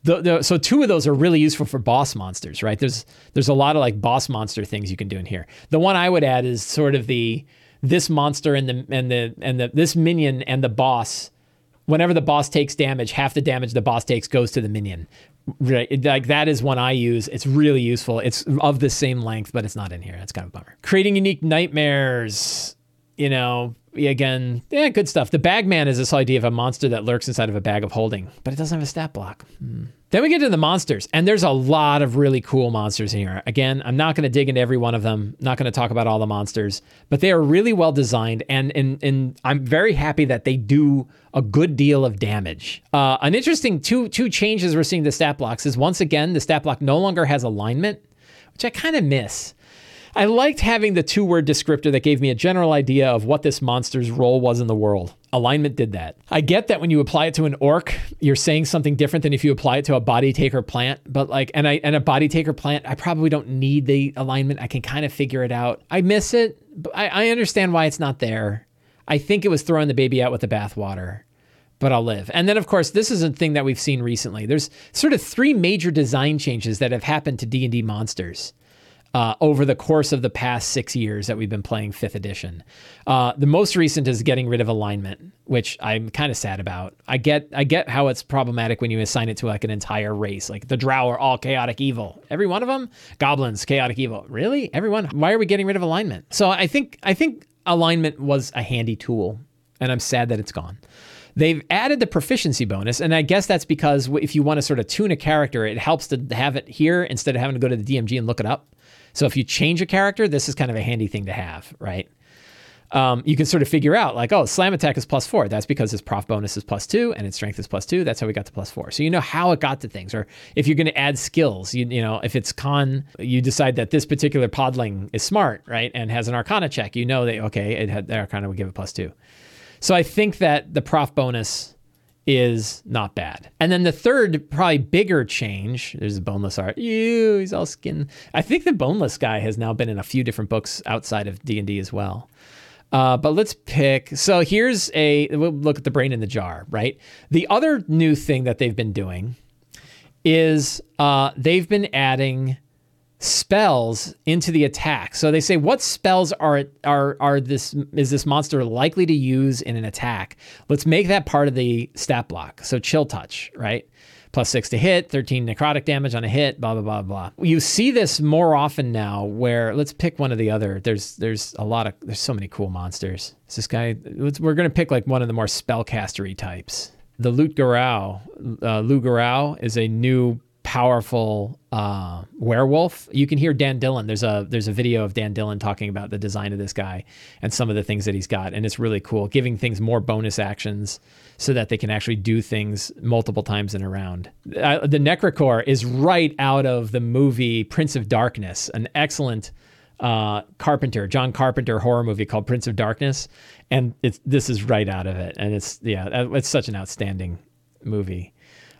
the, the, so two of those are really useful for boss monsters, right? There's there's a lot of like boss monster things you can do in here. The one I would add is sort of the this monster and the and the and the this minion and the boss. Whenever the boss takes damage, half the damage the boss takes goes to the minion. Right, like that is one I use. It's really useful. It's of the same length, but it's not in here. That's kind of a bummer. Creating unique nightmares. You know, again, yeah, good stuff. The Bagman is this idea of a monster that lurks inside of a bag of holding, but it doesn't have a stat block. Hmm. Then we get to the monsters, and there's a lot of really cool monsters here. Again, I'm not going to dig into every one of them. Not going to talk about all the monsters, but they are really well designed, and and and I'm very happy that they do a good deal of damage. Uh, an interesting two two changes we're seeing the stat blocks is once again the stat block no longer has alignment, which I kind of miss. I liked having the two word descriptor that gave me a general idea of what this monster's role was in the world. Alignment did that. I get that when you apply it to an orc, you're saying something different than if you apply it to a body taker plant. But like, and I and a body taker plant, I probably don't need the alignment. I can kind of figure it out. I miss it. But I, I understand why it's not there. I think it was throwing the baby out with the bathwater but I'll live. And then, of course, this is a thing that we've seen recently. There's sort of three major design changes that have happened to D and D monsters uh, over the course of the past six years that we've been playing fifth edition. Uh, the most recent is getting rid of alignment, which I'm kind of sad about. I get I get how it's problematic when you assign it to like an entire race, like the Drow are all chaotic evil. Every one of them, goblins, chaotic evil. Really, everyone? Why are we getting rid of alignment? So I think I think alignment was a handy tool, and I'm sad that it's gone. They've added the proficiency bonus, and I guess that's because if you want to sort of tune a character, it helps to have it here instead of having to go to the DMG and look it up So if you change a character, this is kind of a handy thing to have, right? Um, you can sort of figure out like, oh, slam attack is plus four. That's because his prof bonus is plus two and its strength is plus two. That's how we got to plus four. So you know how it got to things. Or if you're going to add skills, you, you know, if it's con, you decide that this particular podling is smart, right, and has an arcana check, you know that, okay, it had the arcana would give it plus two. So I think that the prof bonus is not bad. And then the third, probably bigger change, there's boneless art. Ew, he's all skin. I think the boneless guy has now been in a few different books outside of D&D as well. Uh, but let's pick. So here's a we'll look at the brain in the jar, right? The other new thing that they've been doing is uh, they've been adding spells into the attack. So they say what spells are are are this is this monster likely to use in an attack? Let's make that part of the stat block. So chill touch, right? Plus six to hit, 13 necrotic damage on a hit, blah blah blah blah. You see this more often now where let's pick one of the other. There's there's a lot of there's so many cool monsters. Is this guy we're gonna pick like one of the more spellcastery types. The Loup Garou, uh, Lu is a new powerful uh, werewolf. You can hear Dan Dillon. There's a there's a video of Dan Dillon talking about the design of this guy and some of the things that he's got, and it's really cool, giving things more bonus actions so that they can actually do things multiple times in a round. Uh, the Necrichor is right out of the movie Prince of Darkness, an excellent uh, Carpenter, John Carpenter horror movie called Prince of Darkness, and it's this is right out of it, and it's yeah, it's such an outstanding movie.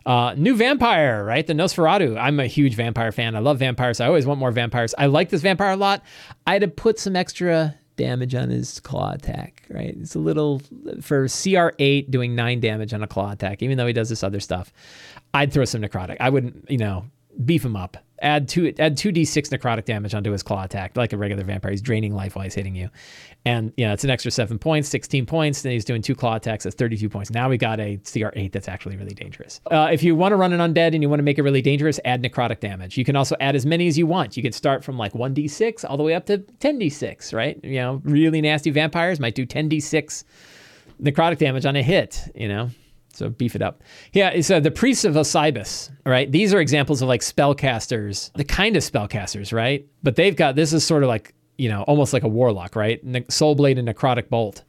Uh, new vampire, right? The Nosferatu. I'm a huge vampire fan. I love vampires. I always want more vampires. I like this vampire a lot. I had to put some extra damage on his claw attack, right? It's a little for CR8 doing nine damage on a claw attack, even though he does this other stuff. I'd throw some necrotic. I wouldn't, you know, beef him up. Add two add two d6 necrotic damage onto his claw attack, like a regular vampire. He's draining life while he's hitting you, and yeah, it's an extra seven points, 16 points. Then he's doing two claw attacks. That's 32 points. Now we got a CR8 that's actually really dangerous. Uh, if you want to run an undead and you want to make it really dangerous, add necrotic damage. You can also add as many as you want. You can start from like 1d6 all the way up to 10d6, right? You know, really nasty vampires might do 10d6 necrotic damage on a hit, you know? So beef it up. Yeah, it's uh, the priests of Osiris, right? These are examples of like spellcasters, the kind of spellcasters, right? But they've got this is sort of like, you know, almost like a warlock, right? Ne- Soul Blade and Necrotic Bolt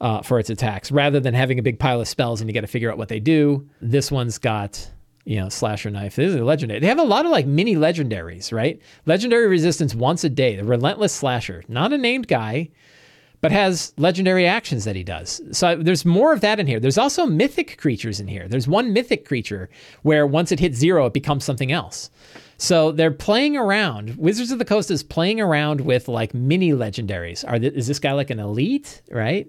uh, for its attacks. Rather than having a big pile of spells and you got to figure out what they do, this one's got, you know, slasher knife. This is a legendary. They have a lot of like mini legendaries, right? Legendary resistance once a day, the relentless slasher, not a named guy but has legendary actions that he does. So there's more of that in here. There's also mythic creatures in here. There's one mythic creature where once it hits zero, it becomes something else. So they're playing around. Wizards of the Coast is playing around with like mini legendaries. Are th- is this guy like an elite, right?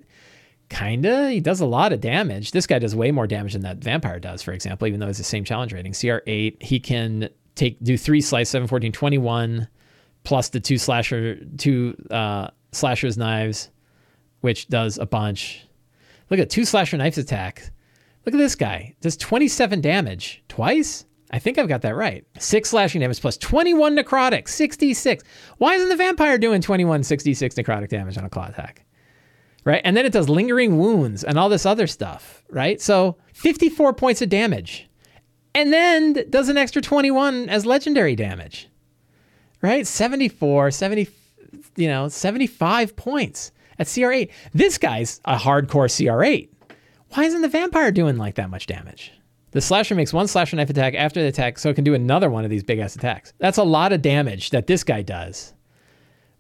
Kinda. He does a lot of damage. This guy does way more damage than that vampire does, for example, even though it's the same challenge rating. CR8, he can take do three slice, 7, 14, 21, plus the two slasher, two uh, slashers knives which does a bunch. Look at two slasher knives attack. Look at this guy. Does 27 damage twice? I think I've got that right. Six slashing damage plus 21 necrotic, 66. Why isn't the vampire doing 21, 66 necrotic damage on a claw attack? Right? And then it does lingering wounds and all this other stuff, right? So 54 points of damage. And then does an extra 21 as legendary damage. Right? 74, 70, you know, 75 points at CR8. This guy's a hardcore CR8. Why isn't the vampire doing like that much damage? The slasher makes one slasher knife attack after the attack, so it can do another one of these big ass attacks. That's a lot of damage that this guy does,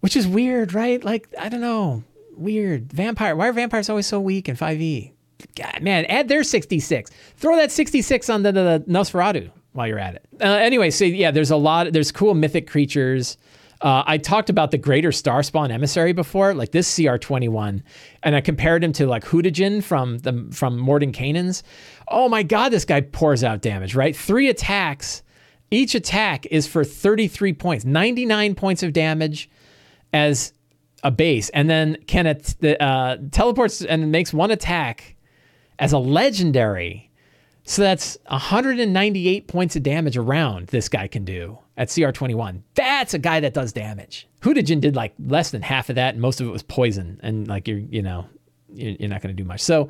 which is weird, right? Like, I don't know. Weird. Vampire. Why are vampires always so weak in 5e? God, man, add their 66. Throw that 66 on the, the, the Nosferatu while you're at it. Uh, anyway, so yeah, there's a lot, there's cool mythic creatures. Uh, I talked about the greater star spawn emissary before, like this CR21, and I compared him to like Hutijin from the from Mordenkainen's. Oh my god, this guy pours out damage, right? Three attacks. Each attack is for 33 points, 99 points of damage as a base, and then can it uh, teleports and makes one attack as a legendary. So that's 198 points of damage around this guy can do at CR21. That's a guy that does damage. Hutijin did like less than half of that, and most of it was poison. And like you're, you know, you're not going to do much. So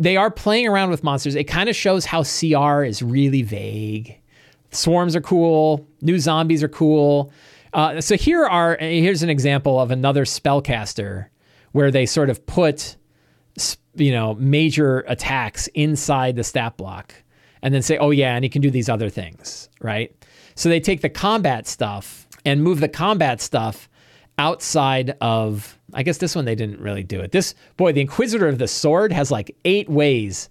they are playing around with monsters. It kind of shows how CR is really vague. Swarms are cool. New zombies are cool. Uh, so here are here's an example of another spellcaster where they sort of put you know major attacks inside the stat block and then say, oh yeah, and he can do these other things, right? So they take the combat stuff and move the combat stuff outside of I guess this one they didn't really do it. This boy, the Inquisitor of the Sword has like eight ways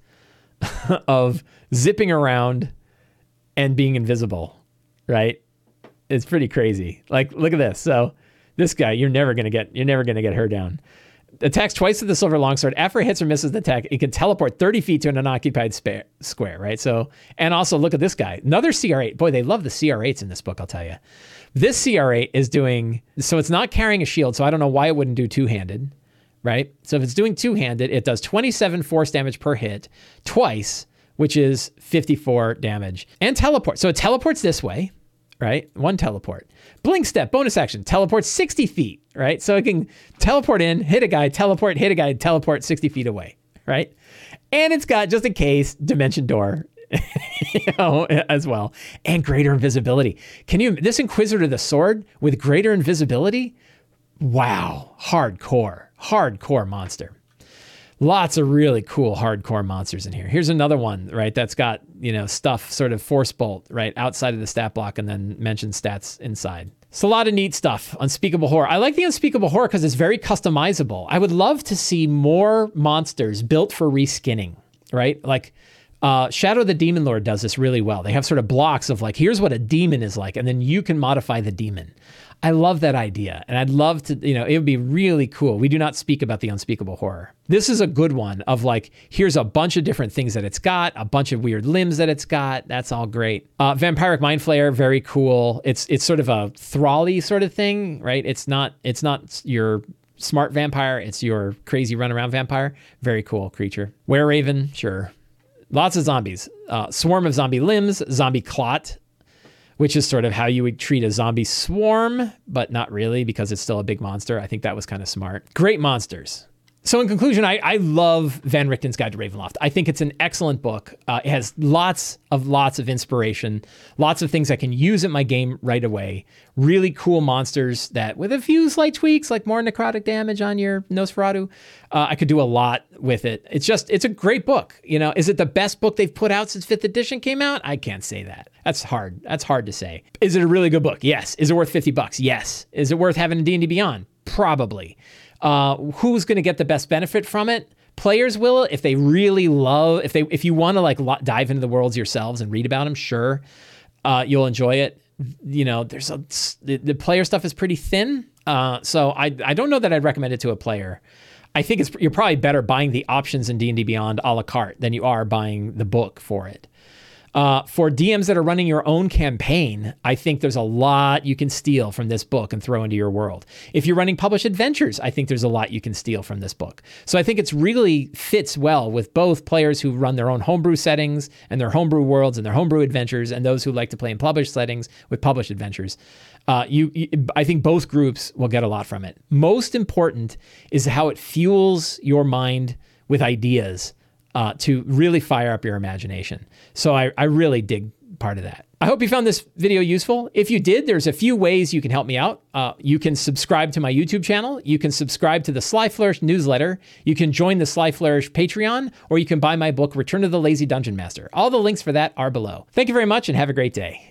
of zipping around and being invisible, right? It's pretty crazy. Like look at this. So this guy, you're never gonna get you're never gonna get her down. Attacks twice with the silver longsword. After it hits or misses the attack, it can teleport 30 feet to an unoccupied square, right? So, and also look at this guy. Another CR8. Boy, they love the CR8s in this book, I'll tell you. This CR8 is doing, so it's not carrying a shield, so I don't know why it wouldn't do two handed, right? So if it's doing two handed, it does 27 force damage per hit twice, which is 54 damage, and teleport. So it teleports this way, right? One teleport. Blink step, bonus action, teleport 60 feet, right? So it can teleport in, hit a guy, teleport, hit a guy, teleport 60 feet away, right? And it's got, just in case, dimension door you know, as well, and greater invisibility. Can you this Inquisitor the sword with greater invisibility? Wow, hardcore, hardcore monster. Lots of really cool hardcore monsters in here. Here's another one, right? That's got you know stuff sort of force bolt right outside of the stat block, and then mention stats inside. It's a lot of neat stuff. Unspeakable horror. I like the unspeakable horror because it's very customizable. I would love to see more monsters built for reskinning, right? Like uh, Shadow the Demon Lord does this really well. They have sort of blocks of like, here's what a demon is like, and then you can modify the demon. I love that idea. And I'd love to, you know, it would be really cool. We do not speak about the unspeakable horror. This is a good one of like, here's a bunch of different things that it's got, a bunch of weird limbs that it's got. That's all great. Uh, Vampiric Mind Flayer, very cool. It's it's sort of a thrally sort of thing, right? It's not it's not your smart vampire, it's your crazy runaround vampire. Very cool creature. Were Raven, sure. Lots of zombies. Uh, swarm of zombie limbs, zombie clot, which is sort of how you would treat a zombie swarm, but not really because it's still a big monster. I think that was kind of smart. Great monsters. So, in conclusion, I, I love Van Richten's Guide to Ravenloft. I think it's an excellent book. Uh, it has lots of lots of inspiration, lots of things I can use in my game right away. Really cool monsters that, with a few slight tweaks, like more necrotic damage on your Nosferatu, uh, I could do a lot with it. It's just, it's a great book. You know, is it the best book they've put out since Fifth Edition came out? I can't say that. That's hard. That's hard to say. Is it a really good book? Yes. Is it worth fifty bucks? Yes. Is it worth having a D and D Beyond? Probably. Uh, who's going to get the best benefit from it? Players will if they really love if they if you want to like lo- dive into the worlds yourselves and read about them. Sure, uh, you'll enjoy it. You know, there's a the, the player stuff is pretty thin, uh, so I I don't know that I'd recommend it to a player. I think it's you're probably better buying the options in D and D Beyond a la carte than you are buying the book for it. Uh, for DMs that are running your own campaign, I think there's a lot you can steal from this book and throw into your world. If you're running published adventures, I think there's a lot you can steal from this book. So I think it's really fits well with both players who run their own homebrew settings and their homebrew worlds and their homebrew adventures, and those who like to play in published settings with published adventures. Uh, you, you, I think both groups will get a lot from it. Most important is how it fuels your mind with ideas uh, to really fire up your imagination. So I, I really dig part of that. I hope you found this video useful. If you did, there's a few ways you can help me out. Uh, you can subscribe to my YouTube channel. You can subscribe to the Sly Flourish newsletter. You can join the Sly Flourish Patreon, or you can buy my book, Return to the Lazy Dungeon Master. All the links for that are below. Thank you very much and have a great day.